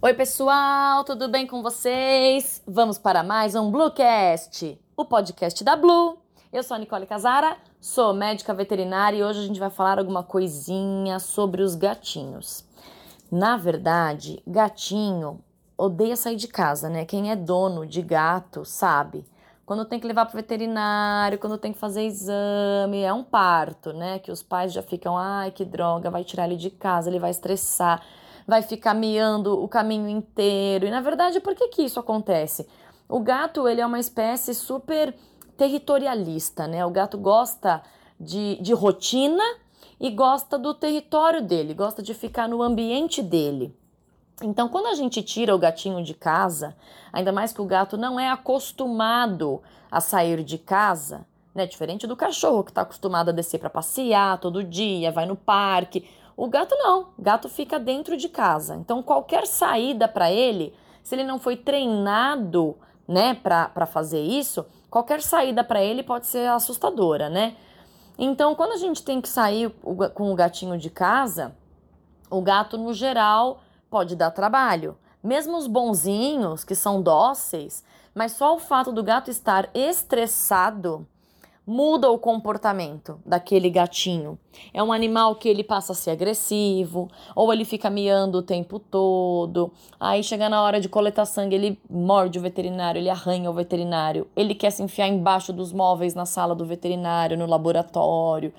Oi, pessoal, tudo bem com vocês? Vamos para mais um Bluecast, o podcast da Blue. Eu sou a Nicole Casara, sou médica veterinária e hoje a gente vai falar alguma coisinha sobre os gatinhos. Na verdade, gatinho odeia sair de casa, né? Quem é dono de gato sabe. Quando tem que levar para o veterinário, quando tem que fazer exame, é um parto, né? Que os pais já ficam, ai, que droga, vai tirar ele de casa, ele vai estressar vai ficar miando o caminho inteiro. E na verdade, por que, que isso acontece? O gato ele é uma espécie super territorialista, né? O gato gosta de, de rotina e gosta do território dele, gosta de ficar no ambiente dele. Então, quando a gente tira o gatinho de casa, ainda mais que o gato não é acostumado a sair de casa, né? Diferente do cachorro que está acostumado a descer para passear todo dia, vai no parque. O gato não, o gato fica dentro de casa. Então, qualquer saída para ele, se ele não foi treinado, né, para fazer isso, qualquer saída para ele pode ser assustadora, né? Então, quando a gente tem que sair com o gatinho de casa, o gato, no geral, pode dar trabalho. Mesmo os bonzinhos, que são dóceis, mas só o fato do gato estar estressado muda o comportamento daquele gatinho. É um animal que ele passa a ser agressivo, ou ele fica miando o tempo todo. Aí chega na hora de coletar sangue, ele morde o veterinário, ele arranha o veterinário, ele quer se enfiar embaixo dos móveis na sala do veterinário, no laboratório,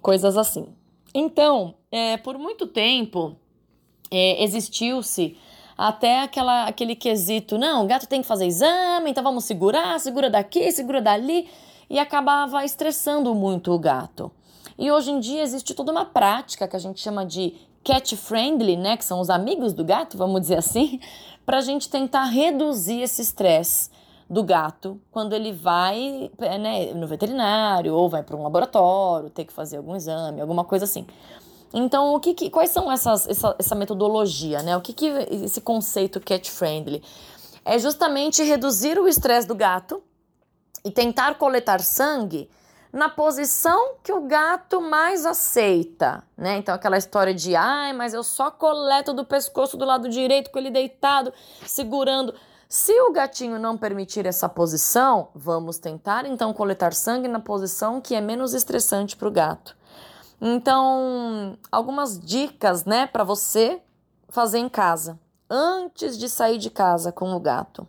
coisas assim. Então, é, por muito tempo, é, existiu-se até aquela, aquele quesito, não, o gato tem que fazer exame, então vamos segurar, segura daqui, segura dali e acabava estressando muito o gato. E hoje em dia existe toda uma prática que a gente chama de cat friendly, né, que são os amigos do gato, vamos dizer assim, para a gente tentar reduzir esse estresse do gato quando ele vai né, no veterinário ou vai para um laboratório, ter que fazer algum exame, alguma coisa assim. Então, o que, que quais são essas, essa, essa metodologia, né? O que, que esse conceito cat friendly é justamente reduzir o estresse do gato e tentar coletar sangue na posição que o gato mais aceita, né? Então aquela história de, ai, mas eu só coleto do pescoço do lado direito com ele deitado, segurando. Se o gatinho não permitir essa posição, vamos tentar então coletar sangue na posição que é menos estressante para o gato. Então, algumas dicas, né, para você fazer em casa antes de sair de casa com o gato.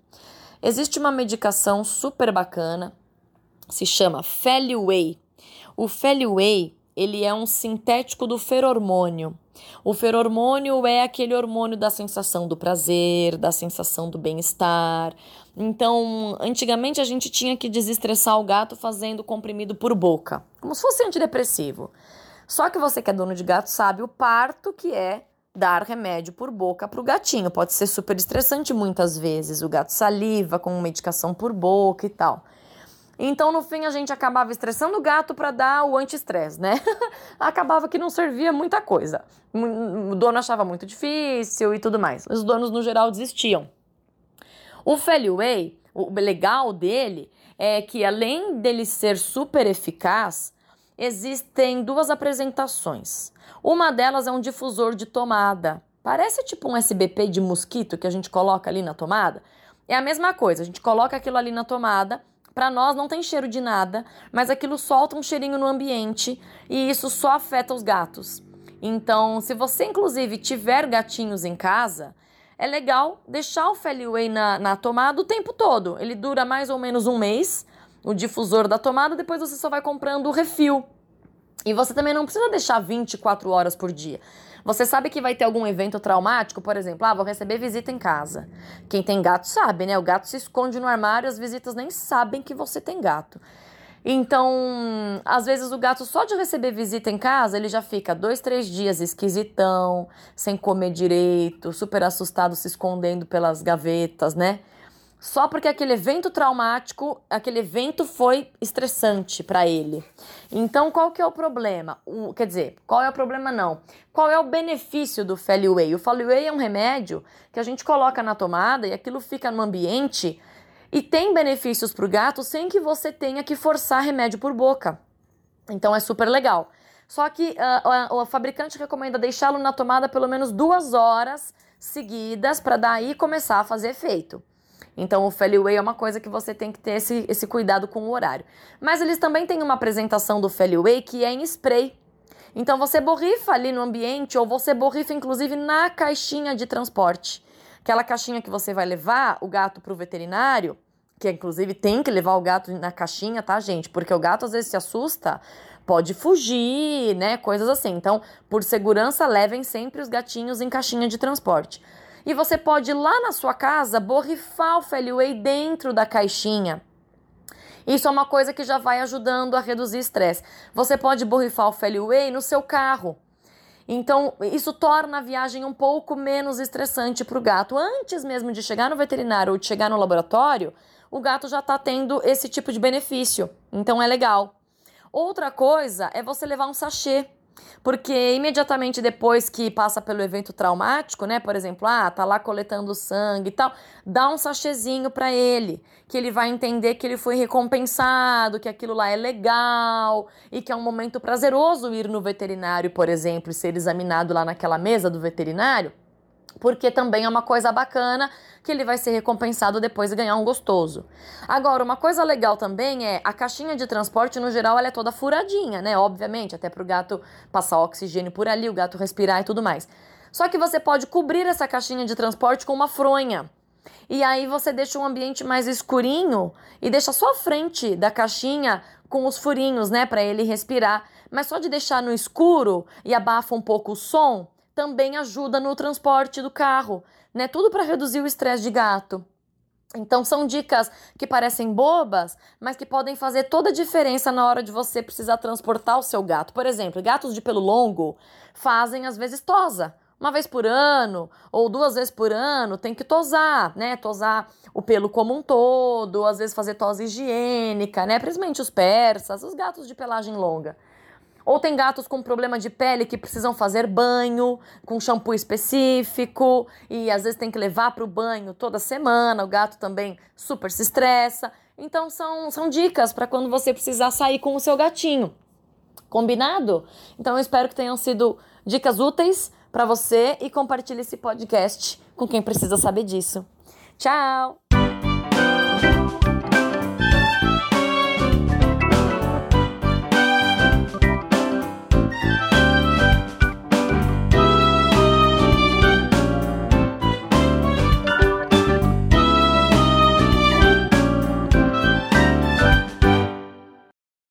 Existe uma medicação super bacana, se chama Feliway. O Feliway, ele é um sintético do ferormônio. O ferormônio é aquele hormônio da sensação do prazer, da sensação do bem-estar. Então, antigamente a gente tinha que desestressar o gato fazendo comprimido por boca, como se fosse antidepressivo. Só que você que é dono de gato sabe o parto que é dar remédio por boca para o gatinho. Pode ser super estressante muitas vezes. O gato saliva com medicação por boca e tal. Então, no fim, a gente acabava estressando o gato para dar o anti-estresse, né? acabava que não servia muita coisa. O dono achava muito difícil e tudo mais. Os donos, no geral, desistiam. O Feliway, o legal dele é que, além dele ser super eficaz, existem duas apresentações. Uma delas é um difusor de tomada. Parece tipo um SBP de mosquito que a gente coloca ali na tomada. É a mesma coisa, a gente coloca aquilo ali na tomada. Para nós não tem cheiro de nada, mas aquilo solta um cheirinho no ambiente e isso só afeta os gatos. Então, se você inclusive tiver gatinhos em casa, é legal deixar o Feliway na, na tomada o tempo todo. Ele dura mais ou menos um mês o difusor da tomada, depois você só vai comprando o refil. E você também não precisa deixar 24 horas por dia. Você sabe que vai ter algum evento traumático, por exemplo, ah, vou receber visita em casa. Quem tem gato sabe, né? O gato se esconde no armário, as visitas nem sabem que você tem gato. Então, às vezes o gato só de receber visita em casa, ele já fica dois, três dias esquisitão, sem comer direito, super assustado, se escondendo pelas gavetas, né? Só porque aquele evento traumático, aquele evento foi estressante para ele. Então, qual que é o problema? O, quer dizer, qual é o problema não? Qual é o benefício do Feliway? O Feliway é um remédio que a gente coloca na tomada e aquilo fica no ambiente e tem benefícios para o gato sem que você tenha que forçar remédio por boca. Então, é super legal. Só que uh, o fabricante recomenda deixá-lo na tomada pelo menos duas horas seguidas para daí começar a fazer efeito. Então, o Feliway é uma coisa que você tem que ter esse, esse cuidado com o horário. Mas eles também têm uma apresentação do Feliway que é em spray. Então, você borrifa ali no ambiente ou você borrifa, inclusive, na caixinha de transporte. Aquela caixinha que você vai levar o gato para o veterinário, que inclusive tem que levar o gato na caixinha, tá, gente? Porque o gato às vezes se assusta, pode fugir, né? Coisas assim. Então, por segurança, levem sempre os gatinhos em caixinha de transporte. E você pode ir lá na sua casa borrifar o Feliway dentro da caixinha. Isso é uma coisa que já vai ajudando a reduzir estresse. Você pode borrifar o Feliway no seu carro. Então, isso torna a viagem um pouco menos estressante para o gato. Antes mesmo de chegar no veterinário ou de chegar no laboratório, o gato já está tendo esse tipo de benefício. Então, é legal. Outra coisa é você levar um sachê porque imediatamente depois que passa pelo evento traumático, né? Por exemplo, ah, tá lá coletando sangue e tal, dá um sachezinho para ele, que ele vai entender que ele foi recompensado, que aquilo lá é legal e que é um momento prazeroso ir no veterinário, por exemplo, e ser examinado lá naquela mesa do veterinário porque também é uma coisa bacana que ele vai ser recompensado depois de ganhar um gostoso. Agora, uma coisa legal também é a caixinha de transporte, no geral, ela é toda furadinha, né? Obviamente, até para o gato passar oxigênio por ali, o gato respirar e tudo mais. Só que você pode cobrir essa caixinha de transporte com uma fronha. E aí você deixa um ambiente mais escurinho e deixa só a frente da caixinha com os furinhos, né, para ele respirar. Mas só de deixar no escuro e abafa um pouco o som, também ajuda no transporte do carro, né? Tudo para reduzir o estresse de gato. Então são dicas que parecem bobas, mas que podem fazer toda a diferença na hora de você precisar transportar o seu gato. Por exemplo, gatos de pelo longo fazem às vezes tosa. Uma vez por ano ou duas vezes por ano tem que tosar, né? Tosar o pelo como um todo, às vezes fazer tosa higiênica, né? Principalmente os persas, os gatos de pelagem longa. Ou tem gatos com problema de pele que precisam fazer banho com shampoo específico e às vezes tem que levar para o banho toda semana. O gato também super se estressa. Então são, são dicas para quando você precisar sair com o seu gatinho. Combinado? Então eu espero que tenham sido dicas úteis para você e compartilhe esse podcast com quem precisa saber disso. Tchau!